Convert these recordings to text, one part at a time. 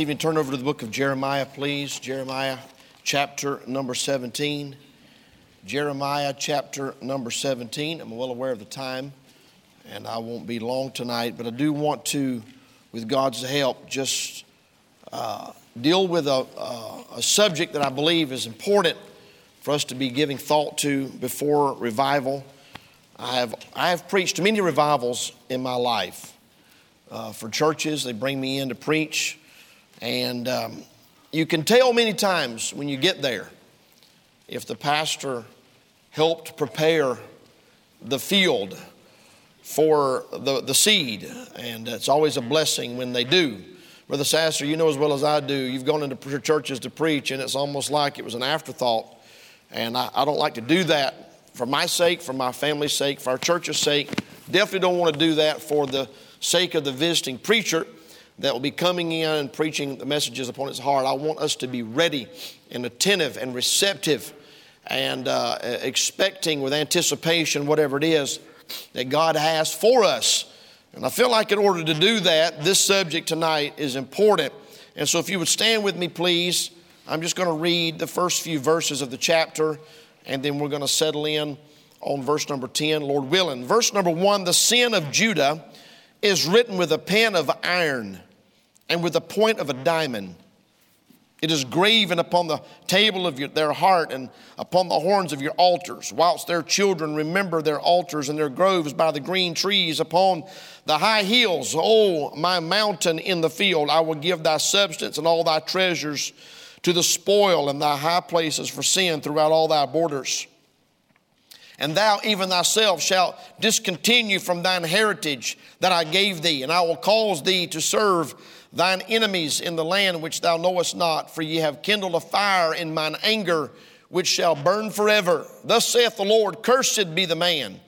Even turn over to the book of Jeremiah, please. Jeremiah chapter number 17. Jeremiah chapter number 17. I'm well aware of the time, and I won't be long tonight, but I do want to, with God's help, just uh, deal with a, uh, a subject that I believe is important for us to be giving thought to before revival. I have, I have preached many revivals in my life. Uh, for churches, they bring me in to preach. And um, you can tell many times when you get there if the pastor helped prepare the field for the, the seed. And it's always a blessing when they do. Brother Sasser, you know as well as I do, you've gone into churches to preach, and it's almost like it was an afterthought. And I, I don't like to do that for my sake, for my family's sake, for our church's sake. Definitely don't want to do that for the sake of the visiting preacher that will be coming in and preaching the messages upon his heart. I want us to be ready and attentive and receptive and uh, expecting with anticipation whatever it is that God has for us. And I feel like in order to do that, this subject tonight is important. And so if you would stand with me, please, I'm just going to read the first few verses of the chapter, and then we're going to settle in on verse number 10, Lord willing. Verse number 1 The sin of Judah is written with a pen of iron and with the point of a diamond. It is graven upon the table of your, their heart and upon the horns of your altars, whilst their children remember their altars and their groves by the green trees upon the high hills. O my mountain in the field, I will give thy substance and all thy treasures to the spoil and thy high places for sin throughout all thy borders. And thou even thyself shalt discontinue from thine heritage that I gave thee, and I will cause thee to serve thine enemies in the land which thou knowest not, for ye have kindled a fire in mine anger, which shall burn forever. Thus saith the Lord Cursed be the man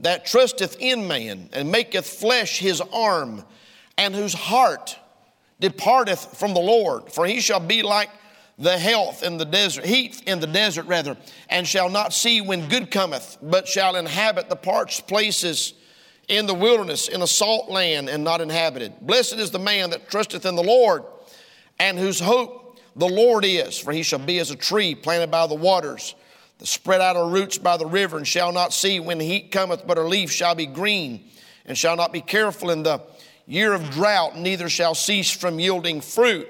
that trusteth in man, and maketh flesh his arm, and whose heart departeth from the Lord. For he shall be like the health in the desert, heat in the desert rather, and shall not see when good cometh, but shall inhabit the parched places in the wilderness, in a salt land and not inhabited. Blessed is the man that trusteth in the Lord, and whose hope the Lord is, for he shall be as a tree planted by the waters, that spread out her roots by the river, and shall not see when heat cometh, but her leaf shall be green, and shall not be careful in the year of drought, neither shall cease from yielding fruit.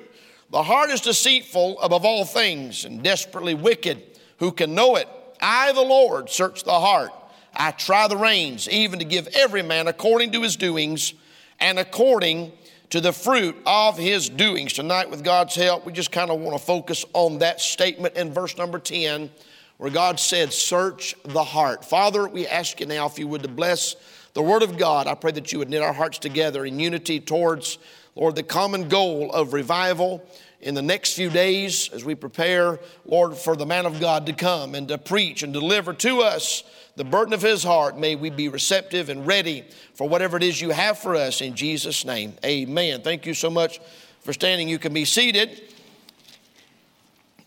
The heart is deceitful above all things, and desperately wicked. Who can know it? I, the Lord, search the heart I try the reins, even to give every man according to his doings and according to the fruit of his doings. Tonight, with God's help, we just kind of want to focus on that statement in verse number 10, where God said, Search the heart. Father, we ask you now if you would to bless the word of God. I pray that you would knit our hearts together in unity towards, Lord, the common goal of revival in the next few days as we prepare, Lord, for the man of God to come and to preach and deliver to us the burden of his heart. May we be receptive and ready for whatever it is you have for us in Jesus' name. Amen. Thank you so much for standing. You can be seated.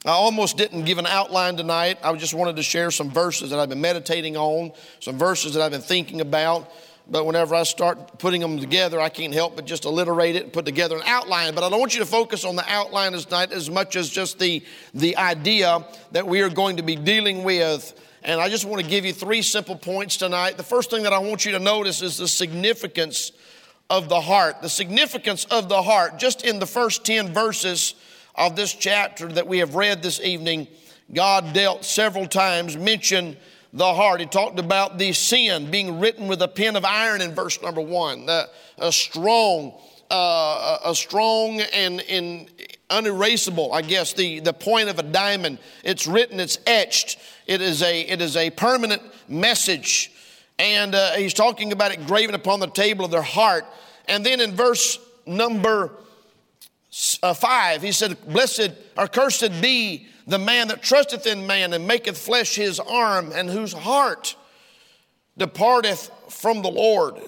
I almost didn't give an outline tonight. I just wanted to share some verses that I've been meditating on, some verses that I've been thinking about but whenever I start putting them together, I can't help but just alliterate it and put together an outline. But I don't want you to focus on the outline tonight as much as just the, the idea that we are going to be dealing with. And I just want to give you three simple points tonight. The first thing that I want you to notice is the significance of the heart. The significance of the heart. Just in the first 10 verses of this chapter that we have read this evening, God dealt several times, mentioned the heart. He talked about the sin being written with a pen of iron in verse number one. A strong, uh, a strong and, and unerasable, I guess, the, the point of a diamond. It's written, it's etched. It is a, it is a permanent message. And uh, he's talking about it graven upon the table of their heart. And then in verse number uh, 5, he said, Blessed or cursed be the man that trusteth in man and maketh flesh his arm, and whose heart departeth from the Lord.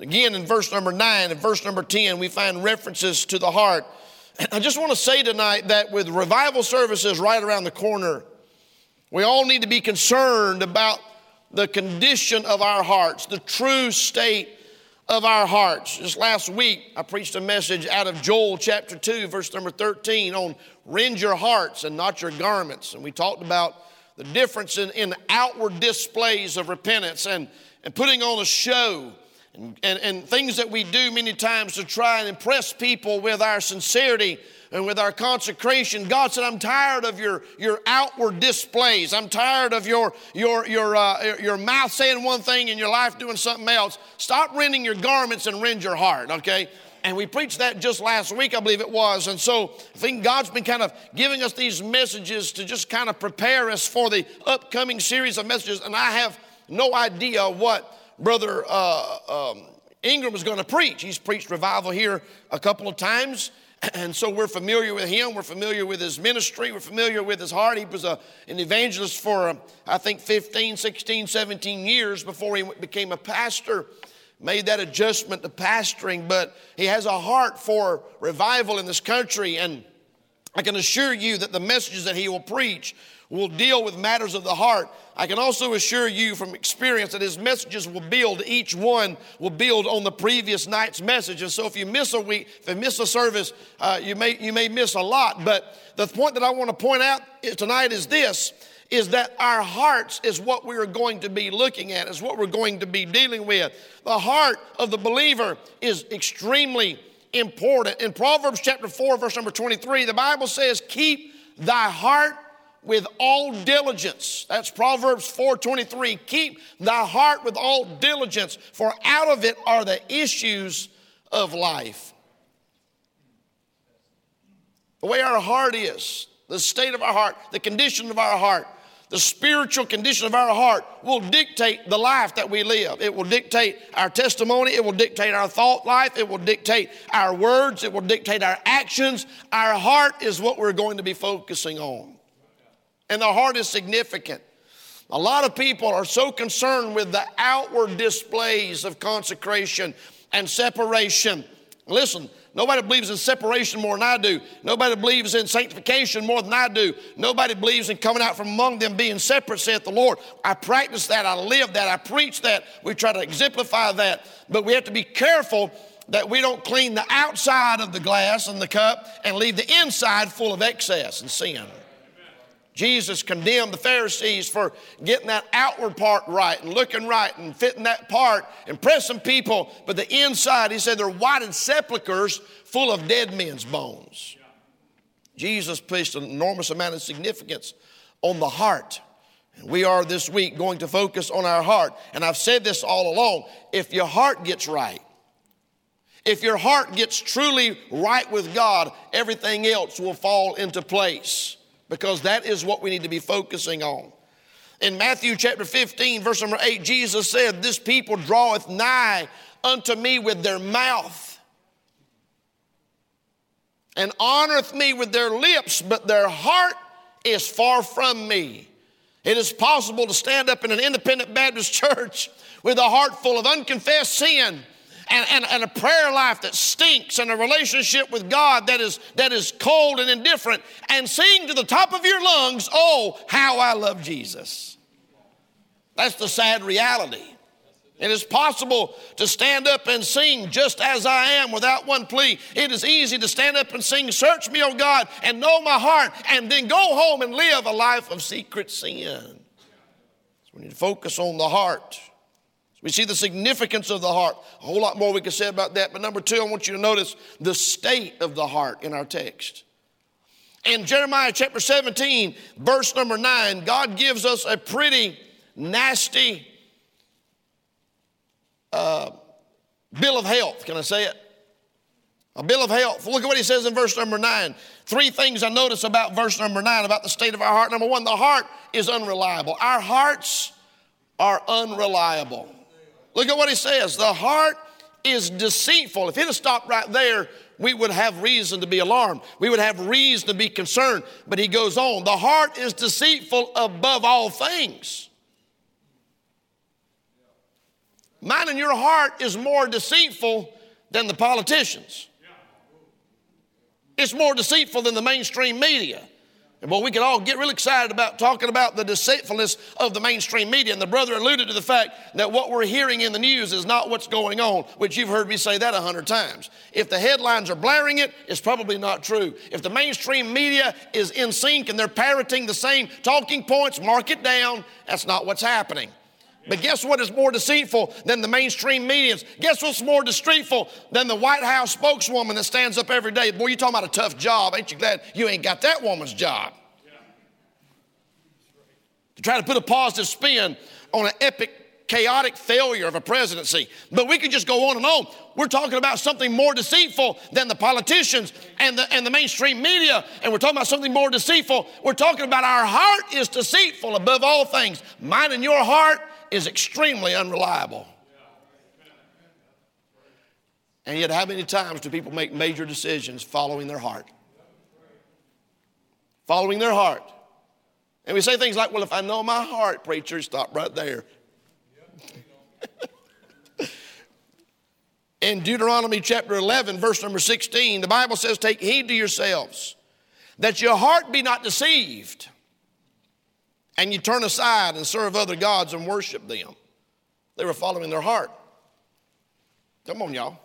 Again, in verse number 9 and verse number 10, we find references to the heart. I just want to say tonight that with revival services right around the corner, we all need to be concerned about the condition of our hearts, the true state of our hearts. Just last week, I preached a message out of Joel chapter 2, verse number 13 on rend your hearts and not your garments. And we talked about the difference in, in outward displays of repentance and, and putting on a show and, and, and things that we do many times to try and impress people with our sincerity and with our consecration, God said, I'm tired of your, your outward displays. I'm tired of your, your, your, uh, your mouth saying one thing and your life doing something else. Stop rending your garments and rend your heart, okay? And we preached that just last week, I believe it was. And so I think God's been kind of giving us these messages to just kind of prepare us for the upcoming series of messages. And I have no idea what Brother uh, um, Ingram is going to preach. He's preached revival here a couple of times. And so we're familiar with him. We're familiar with his ministry. We're familiar with his heart. He was a, an evangelist for, uh, I think, 15, 16, 17 years before he became a pastor. Made that adjustment to pastoring, but he has a heart for revival in this country. And I can assure you that the messages that he will preach will deal with matters of the heart. I can also assure you from experience that his messages will build, each one will build on the previous night's message. And so if you miss a week, if you miss a service, uh, you, may, you may miss a lot. But the point that I want to point out tonight is this is that our hearts is what we're going to be looking at, is what we're going to be dealing with. The heart of the believer is extremely important. In Proverbs chapter 4, verse number 23, the Bible says, Keep thy heart with all diligence. That's Proverbs 4:23. Keep thy heart with all diligence, for out of it are the issues of life. The way our heart is, the state of our heart, the condition of our heart, the spiritual condition of our heart will dictate the life that we live. It will dictate our testimony. It will dictate our thought life. It will dictate our words. It will dictate our actions. Our heart is what we're going to be focusing on. And the heart is significant. A lot of people are so concerned with the outward displays of consecration and separation. Listen, nobody believes in separation more than I do. Nobody believes in sanctification more than I do. Nobody believes in coming out from among them being separate, saith the Lord. I practice that, I live that, I preach that. We try to exemplify that. But we have to be careful that we don't clean the outside of the glass and the cup and leave the inside full of excess and sin. Jesus condemned the Pharisees for getting that outward part right and looking right and fitting that part, impressing people. But the inside, he said, they're whited sepulchres full of dead men's bones. Jesus placed an enormous amount of significance on the heart. And we are this week going to focus on our heart. And I've said this all along if your heart gets right, if your heart gets truly right with God, everything else will fall into place because that is what we need to be focusing on. In Matthew chapter 15, verse number 8, Jesus said, This people draweth nigh unto me with their mouth and honoreth me with their lips, but their heart is far from me. It is possible to stand up in an independent Baptist church with a heart full of unconfessed sin and, and, and a prayer life that stinks and a relationship with God that is, that is cold and indifferent and sing to the top of your lungs, Oh, how I love Jesus. That's the sad reality. It is possible to stand up and sing just as I am without one plea. It is easy to stand up and sing, Search me, O God, and know my heart, and then go home and live a life of secret sin. So we need to focus on the heart. We see the significance of the heart. A whole lot more we could say about that. But number two, I want you to notice the state of the heart in our text. In Jeremiah chapter 17, verse number 9, God gives us a pretty nasty uh, bill of health. Can I say it? A bill of health. Look at what he says in verse number 9. Three things I notice about verse number 9 about the state of our heart. Number one, the heart is unreliable. Our hearts are unreliable. Look at what he says. The heart is deceitful. If he'd have stopped right there, we would have reason to be alarmed. We would have reason to be concerned. But he goes on the heart is deceitful above all things. Mine and your heart is more deceitful than the politicians. It's more deceitful than the mainstream media. And boy, we could all get real excited about talking about the deceitfulness of the mainstream media. And the brother alluded to the fact that what we're hearing in the news is not what's going on, which you've heard me say that a hundred times. If the headlines are blaring it, it's probably not true. If the mainstream media is in sync and they're parroting the same talking points, mark it down. That's not what's happening. But guess what is more deceitful than the mainstream mediums? Guess what's more deceitful than the White House spokeswoman that stands up every day? Boy, you talking about a tough job. Ain't you glad you ain't got that woman's job? To try to put a positive spin on an epic, chaotic failure of a presidency. But we could just go on and on. We're talking about something more deceitful than the politicians and the, and the mainstream media, and we're talking about something more deceitful. We're talking about our heart is deceitful above all things. Mine and your heart is extremely unreliable. And yet, how many times do people make major decisions following their heart? Following their heart. And we say things like, well, if I know my heart, preacher, stop right there. In Deuteronomy chapter 11, verse number 16, the Bible says, Take heed to yourselves, that your heart be not deceived and you turn aside and serve other gods and worship them. They were following their heart. Come on, y'all.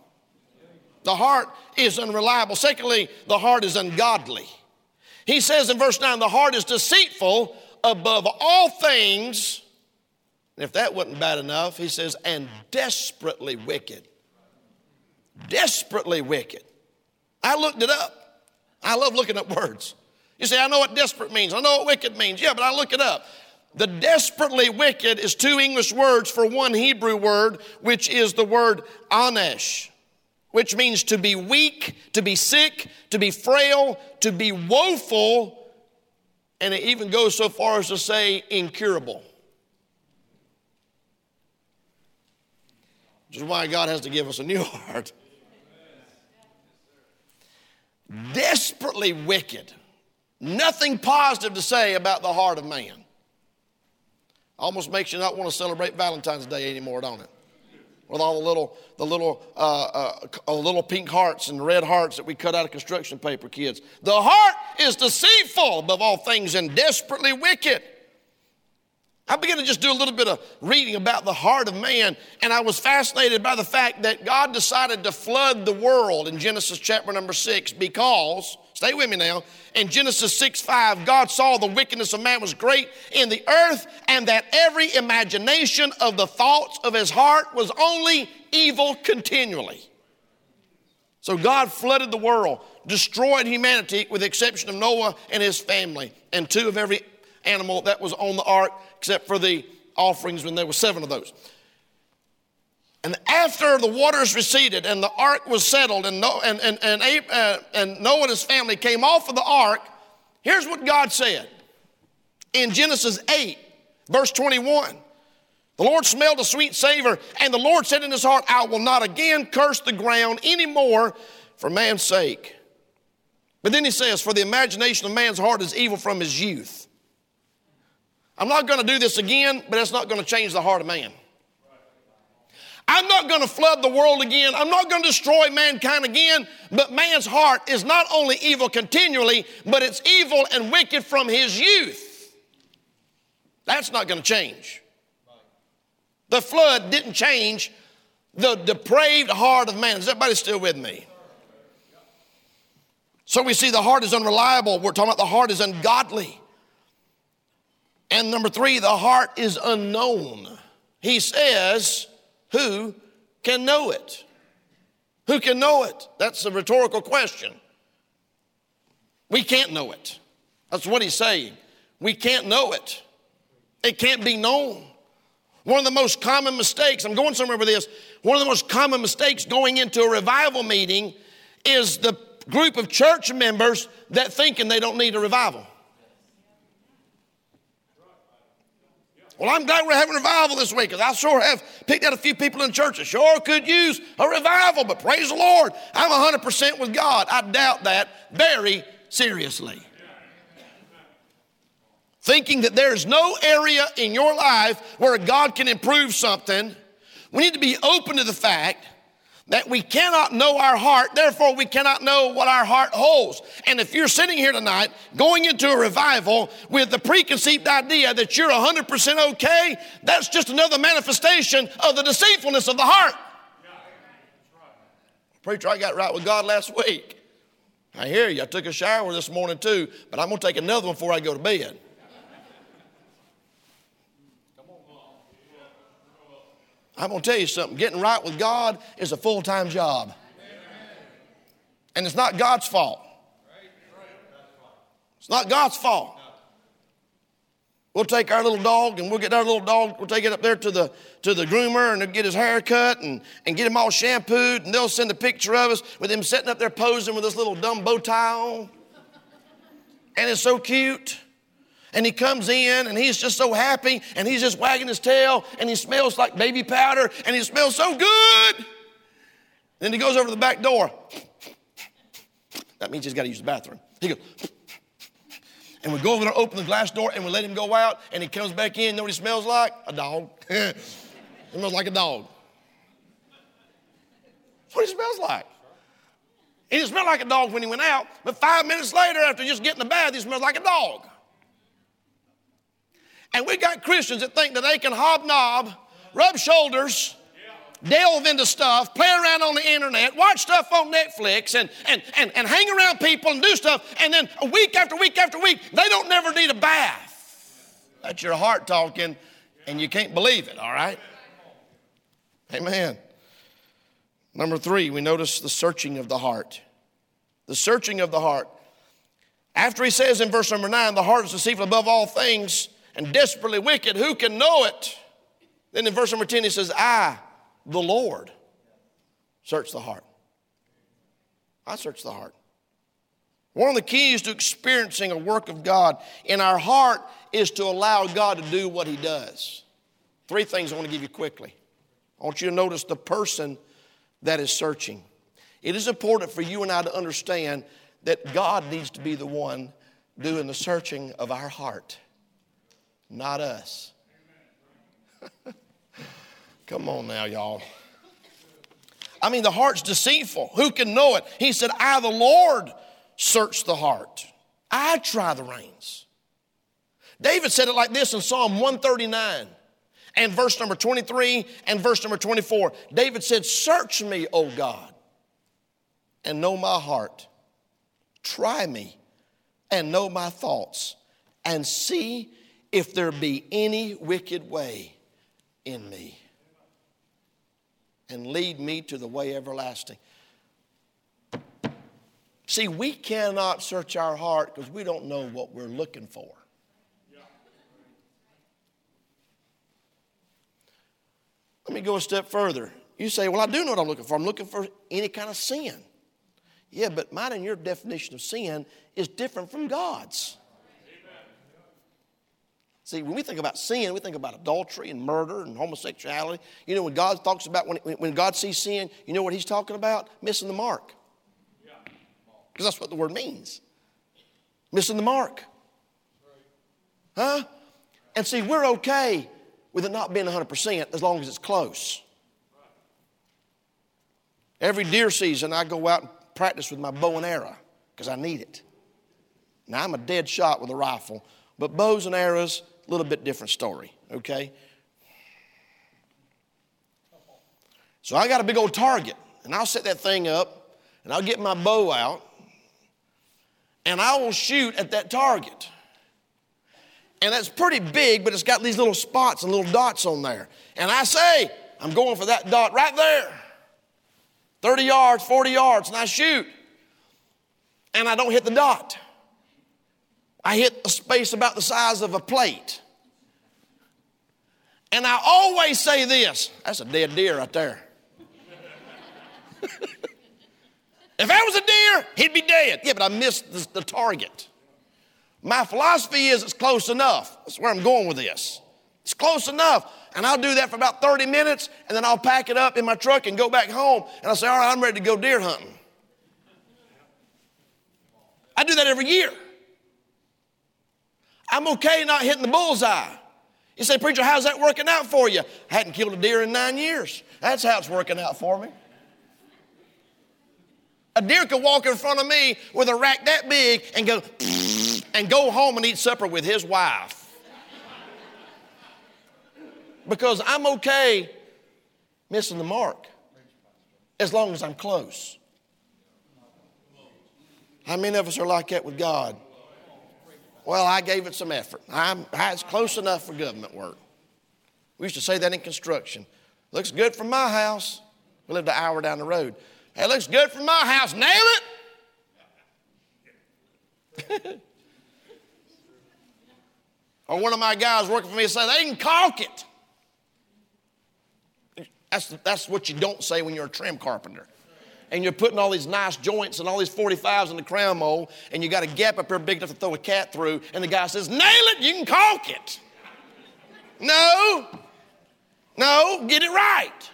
The heart is unreliable. Secondly, the heart is ungodly. He says in verse 9, the heart is deceitful above all things. And if that wasn't bad enough, he says, and desperately wicked. Desperately wicked. I looked it up. I love looking up words. You say, I know what desperate means. I know what wicked means. Yeah, but I look it up. The desperately wicked is two English words for one Hebrew word, which is the word anesh, which means to be weak, to be sick, to be frail, to be woeful, and it even goes so far as to say incurable. Which is why God has to give us a new heart. Desperately wicked. Nothing positive to say about the heart of man. Almost makes you not want to celebrate Valentine's Day anymore, don't it? With all the little, the little, uh, uh, little pink hearts and red hearts that we cut out of construction paper, kids. The heart is deceitful above all things and desperately wicked. I began to just do a little bit of reading about the heart of man, and I was fascinated by the fact that God decided to flood the world in Genesis chapter number six because, stay with me now, in Genesis 6 5, God saw the wickedness of man was great in the earth, and that every imagination of the thoughts of his heart was only evil continually. So God flooded the world, destroyed humanity with the exception of Noah and his family, and two of every animal that was on the ark, except for the offerings when there were seven of those. And after the waters receded and the ark was settled, and, Noah and, and, and, uh, and Noah and his family came off of the ark, here's what God said in Genesis 8, verse 21. The Lord smelled a sweet savor, and the Lord said in his heart, I will not again curse the ground anymore for man's sake. But then he says, For the imagination of man's heart is evil from his youth. I'm not going to do this again, but it's not going to change the heart of man. I'm not going to flood the world again. I'm not going to destroy mankind again. But man's heart is not only evil continually, but it's evil and wicked from his youth. That's not going to change. The flood didn't change the depraved heart of man. Is everybody still with me? So we see the heart is unreliable. We're talking about the heart is ungodly. And number three, the heart is unknown. He says, Who can know it? Who can know it? That's a rhetorical question. We can't know it. That's what he's saying. We can't know it. It can't be known. One of the most common mistakes, I'm going somewhere with this, one of the most common mistakes going into a revival meeting is the group of church members that thinking they don't need a revival. Well, I'm glad we're having revival this week because I sure have picked out a few people in church that sure could use a revival, but praise the Lord, I'm 100% with God. I doubt that very seriously. Thinking that there's no area in your life where God can improve something, we need to be open to the fact that we cannot know our heart, therefore we cannot know what our heart holds. And if you're sitting here tonight going into a revival with the preconceived idea that you're 100% okay, that's just another manifestation of the deceitfulness of the heart. Preacher, I got right with God last week. I hear you. I took a shower this morning too, but I'm going to take another one before I go to bed. I'm going to tell you something. Getting right with God is a full time job. And it's not God's fault. It's not God's fault. We'll take our little dog and we'll get our little dog, we'll take it up there to the, to the groomer and get his hair cut and, and get him all shampooed. And they'll send a picture of us with him sitting up there posing with this little dumb bow tie on. And it's so cute. And he comes in and he's just so happy and he's just wagging his tail and he smells like baby powder and he smells so good. Then he goes over to the back door. That means he's got to use the bathroom. He goes, and we go over there, open the glass door, and we let him go out, and he comes back in. You know what he smells like? A dog. he smells like a dog. That's what he smells like. He didn't smell like a dog when he went out, but five minutes later, after just getting the bath, he smells like a dog. And we got Christians that think that they can hobnob, rub shoulders, delve into stuff, play around on the internet, watch stuff on Netflix, and, and, and, and hang around people and do stuff, and then week after week after week, they don't never need a bath. That's your heart talking, and you can't believe it, all right? Amen. Number three, we notice the searching of the heart. The searching of the heart. After he says in verse number nine, the heart is deceitful above all things and desperately wicked. Who can know it? Then in verse number 10, he says, I, the Lord, search the heart. I search the heart. One of the keys to experiencing a work of God in our heart is to allow God to do what He does. Three things I want to give you quickly. I want you to notice the person that is searching. It is important for you and I to understand that God needs to be the one doing the searching of our heart not us. Come on now, y'all. I mean, the heart's deceitful. Who can know it? He said, I, the Lord, search the heart. I try the reins. David said it like this in Psalm 139 and verse number 23 and verse number 24. David said, Search me, O God, and know my heart. Try me and know my thoughts, and see if there be any wicked way in me, and lead me to the way everlasting. See, we cannot search our heart because we don't know what we're looking for. Let me go a step further. You say, Well, I do know what I'm looking for. I'm looking for any kind of sin. Yeah, but mine and your definition of sin is different from God's. See, when we think about sin, we think about adultery and murder and homosexuality. You know, when God talks about, when, when God sees sin, you know what he's talking about? Missing the mark. Yeah. Because that's what the word means. Missing the mark. Huh? And see, we're okay with it not being 100% as long as it's close. Every deer season, I go out and practice with my bow and arrow because I need it. Now, I'm a dead shot with a rifle, but bows and arrows, a little bit different story, okay? So I got a big old target, and I'll set that thing up, and I'll get my bow out, and I will shoot at that target. And that's pretty big, but it's got these little spots and little dots on there. And I say, I'm going for that dot right there 30 yards, 40 yards, and I shoot. And I don't hit the dot. I hit a space about the size of a plate. And I always say this that's a dead deer right there. if that was a deer, he'd be dead. Yeah, but I missed the, the target. My philosophy is it's close enough. That's where I'm going with this. It's close enough. And I'll do that for about 30 minutes, and then I'll pack it up in my truck and go back home. And I'll say, All right, I'm ready to go deer hunting. I do that every year. I'm okay not hitting the bullseye. You say, Preacher, how's that working out for you? I hadn't killed a deer in nine years. That's how it's working out for me. A deer could walk in front of me with a rack that big and go, and go home and eat supper with his wife. Because I'm okay missing the mark as long as I'm close. How many of us are like that with God? Well, I gave it some effort. I'm, it's close enough for government work. We used to say that in construction. Looks good from my house. We lived an hour down the road. Hey, looks good from my house. Nail it. or one of my guys working for me said, they can caulk it. That's, that's what you don't say when you're a trim carpenter. And you're putting all these nice joints and all these 45s in the crown mold, and you got a gap up there big enough to throw a cat through, and the guy says, Nail it, you can caulk it. No, no, get it right.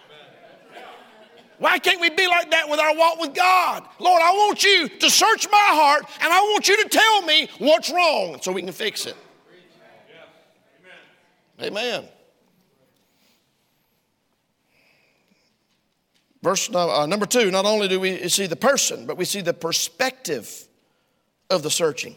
Why can't we be like that with our walk with God? Lord, I want you to search my heart and I want you to tell me what's wrong so we can fix it. Amen. Verse uh, number two, not only do we see the person, but we see the perspective of the searching.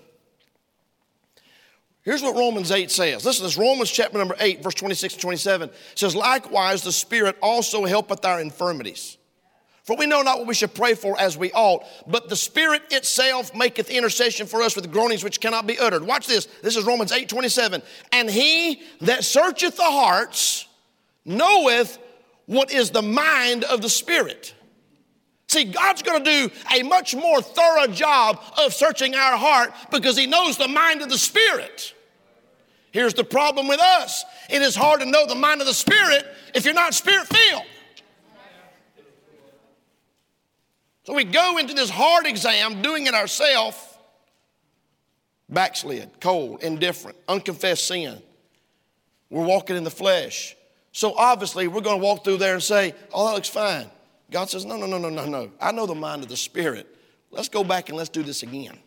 Here's what Romans 8 says. Listen, this Romans chapter number 8, verse 26 and 27 says, Likewise, the Spirit also helpeth our infirmities. For we know not what we should pray for as we ought, but the Spirit itself maketh intercession for us with groanings which cannot be uttered. Watch this. This is Romans 8 27. And he that searcheth the hearts knoweth what is the mind of the Spirit. See, God's going to do a much more thorough job of searching our heart because He knows the mind of the Spirit. Here's the problem with us it is hard to know the mind of the Spirit if you're not Spirit filled. So we go into this hard exam doing it ourselves, backslid, cold, indifferent, unconfessed sin. We're walking in the flesh. So obviously, we're going to walk through there and say, Oh, that looks fine. God says, No, no, no, no, no, no. I know the mind of the Spirit. Let's go back and let's do this again.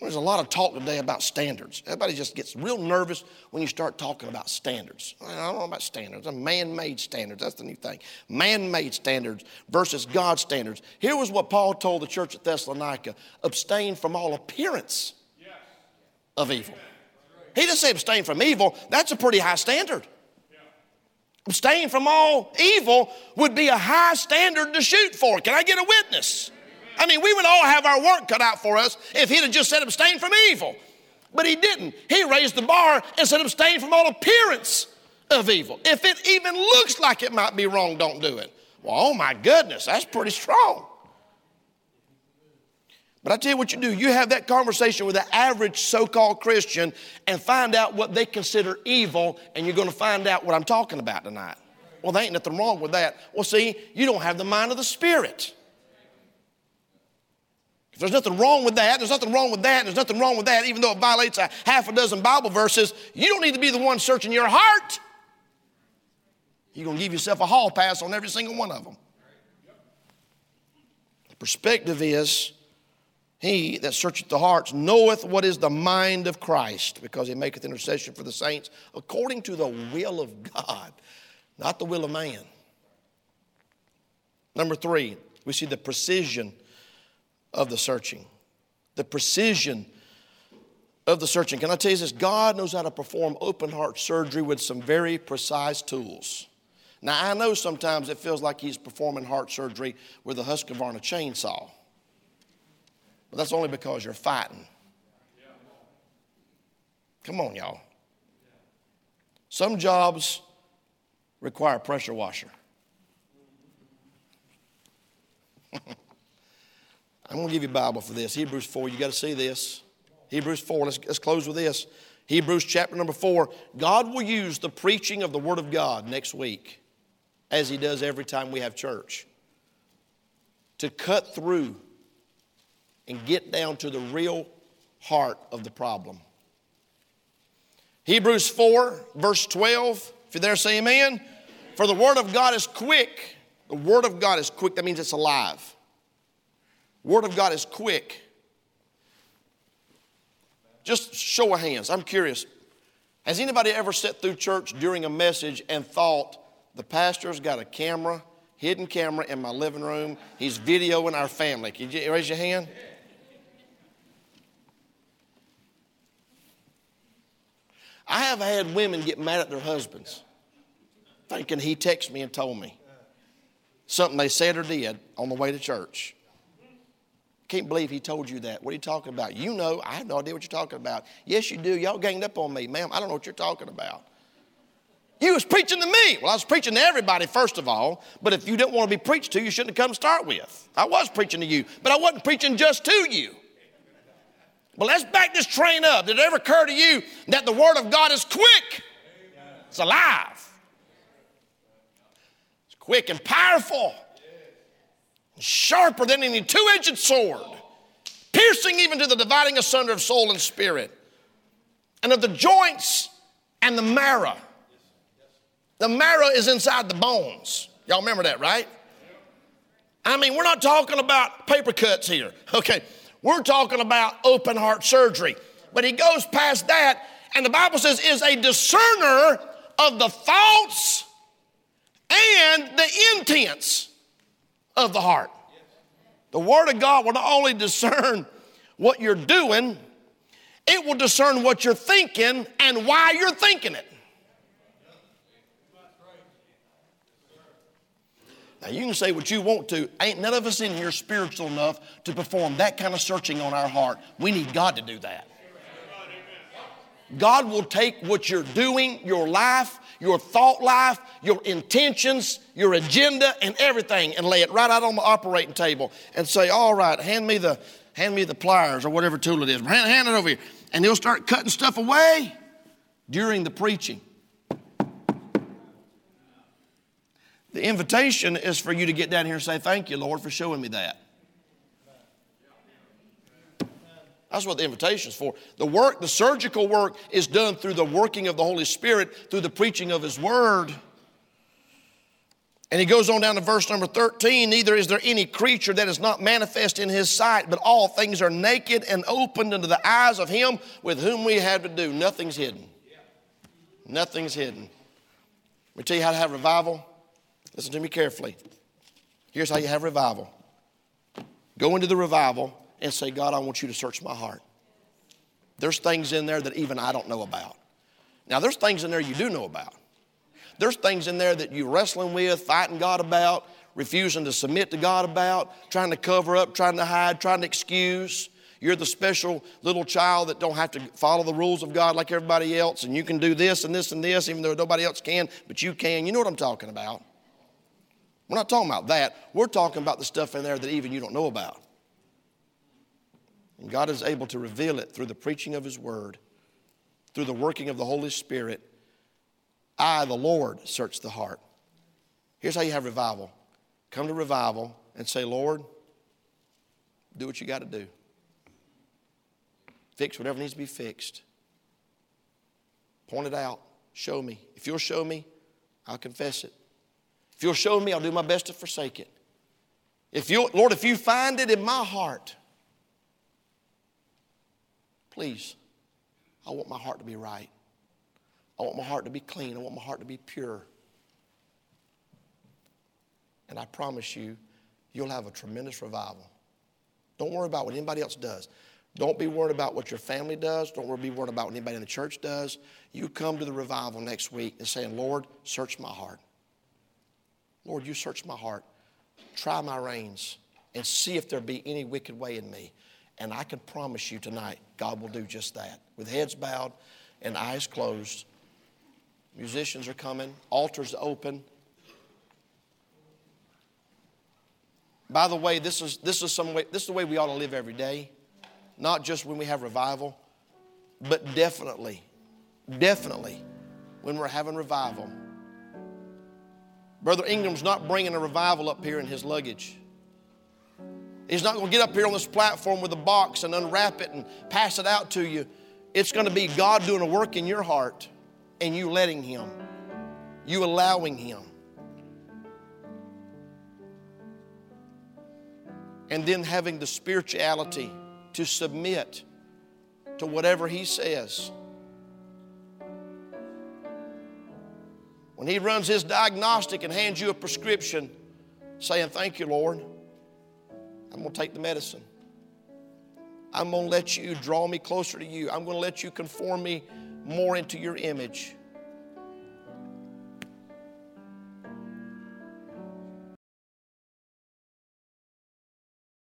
There's a lot of talk today about standards. Everybody just gets real nervous when you start talking about standards. I don't know about standards. Man made standards. That's the new thing. Man made standards versus God standards. Here was what Paul told the church at Thessalonica abstain from all appearance of evil. He didn't say abstain from evil. That's a pretty high standard. Abstain from all evil would be a high standard to shoot for. Can I get a witness? I mean, we would all have our work cut out for us if he'd have just said abstain from evil. But he didn't. He raised the bar and said abstain from all appearance of evil. If it even looks like it might be wrong, don't do it. Well, oh my goodness, that's pretty strong. But I tell you what you do you have that conversation with the average so called Christian and find out what they consider evil, and you're going to find out what I'm talking about tonight. Well, there ain't nothing wrong with that. Well, see, you don't have the mind of the Spirit. If there's nothing wrong with that, there's nothing wrong with that, there's nothing wrong with that, even though it violates a half a dozen Bible verses, you don't need to be the one searching your heart. You're going to give yourself a hall pass on every single one of them. The perspective is he that searcheth the hearts knoweth what is the mind of Christ, because he maketh intercession for the saints according to the will of God, not the will of man. Number three, we see the precision of the searching. The precision of the searching. Can I tell you this? God knows how to perform open heart surgery with some very precise tools. Now, I know sometimes it feels like he's performing heart surgery with a Husqvarna chainsaw. But that's only because you're fighting. Come on, y'all. Some jobs require a pressure washer. I'm going to give you a Bible for this. Hebrews 4, you got to see this. Hebrews 4, let's, let's close with this. Hebrews chapter number 4. God will use the preaching of the Word of God next week, as He does every time we have church, to cut through and get down to the real heart of the problem. Hebrews 4, verse 12. If you're there, say amen. For the word of God is quick. The word of God is quick. That means it's alive. Word of God is quick. Just show of hands. I'm curious. Has anybody ever sat through church during a message and thought the pastor's got a camera hidden camera in my living room. He's videoing our family. Can you raise your hand? I have had women get mad at their husbands, thinking he texted me and told me something they said or did on the way to church. Can't believe he told you that. What are you talking about? You know, I have no idea what you're talking about. Yes, you do. Y'all ganged up on me. Ma'am, I don't know what you're talking about. You was preaching to me. Well, I was preaching to everybody, first of all. But if you didn't want to be preached to, you shouldn't have come start with. I was preaching to you, but I wasn't preaching just to you. But let's back this train up. Did it ever occur to you that the Word of God is quick? It's alive. It's quick and powerful sharper than any two edged sword, piercing even to the dividing asunder of soul and spirit, and of the joints and the marrow. The marrow is inside the bones. Y'all remember that, right? I mean, we're not talking about paper cuts here, okay? We're talking about open heart surgery. But he goes past that, and the Bible says, is a discerner of the thoughts and the intents of the heart. The Word of God will not only discern what you're doing, it will discern what you're thinking and why you're thinking it. Now, you can say what you want to. Ain't none of us in here spiritual enough to perform that kind of searching on our heart. We need God to do that. God will take what you're doing, your life, your thought life, your intentions, your agenda, and everything, and lay it right out on the operating table and say, All right, hand me the, hand me the pliers or whatever tool it is. Hand, hand it over here. And he'll start cutting stuff away during the preaching. The invitation is for you to get down here and say, Thank you, Lord, for showing me that. That's what the invitation is for. The work, the surgical work, is done through the working of the Holy Spirit, through the preaching of His Word. And he goes on down to verse number 13 Neither is there any creature that is not manifest in his sight, but all things are naked and opened unto the eyes of him with whom we have to do. Nothing's hidden. Nothing's hidden. Let me tell you how to have revival. Listen to me carefully. Here's how you have revival go into the revival and say, God, I want you to search my heart. There's things in there that even I don't know about. Now, there's things in there you do know about. There's things in there that you're wrestling with, fighting God about, refusing to submit to God about, trying to cover up, trying to hide, trying to excuse. You're the special little child that don't have to follow the rules of God like everybody else, and you can do this and this and this, even though nobody else can, but you can. You know what I'm talking about. We're not talking about that. We're talking about the stuff in there that even you don't know about. And God is able to reveal it through the preaching of His Word, through the working of the Holy Spirit. I, the Lord, search the heart. Here's how you have revival come to revival and say, Lord, do what you got to do. Fix whatever needs to be fixed. Point it out. Show me. If you'll show me, I'll confess it. If you'll show me, I'll do my best to forsake it. If you, Lord, if you find it in my heart, Please, I want my heart to be right. I want my heart to be clean. I want my heart to be pure. And I promise you, you'll have a tremendous revival. Don't worry about what anybody else does. Don't be worried about what your family does. Don't be worried about what anybody in the church does. You come to the revival next week and saying, Lord, search my heart. Lord, you search my heart. Try my reins and see if there be any wicked way in me. And I can promise you tonight, God will do just that. With heads bowed and eyes closed, musicians are coming, altars open. By the way, this is, this, is some way, this is the way we ought to live every day, not just when we have revival, but definitely, definitely when we're having revival. Brother Ingram's not bringing a revival up here in his luggage. He's not going to get up here on this platform with a box and unwrap it and pass it out to you. It's going to be God doing a work in your heart and you letting Him, you allowing Him. And then having the spirituality to submit to whatever He says. When He runs His diagnostic and hands you a prescription, saying, Thank you, Lord. I'm going to take the medicine. I'm going to let you draw me closer to you. I'm going to let you conform me more into your image.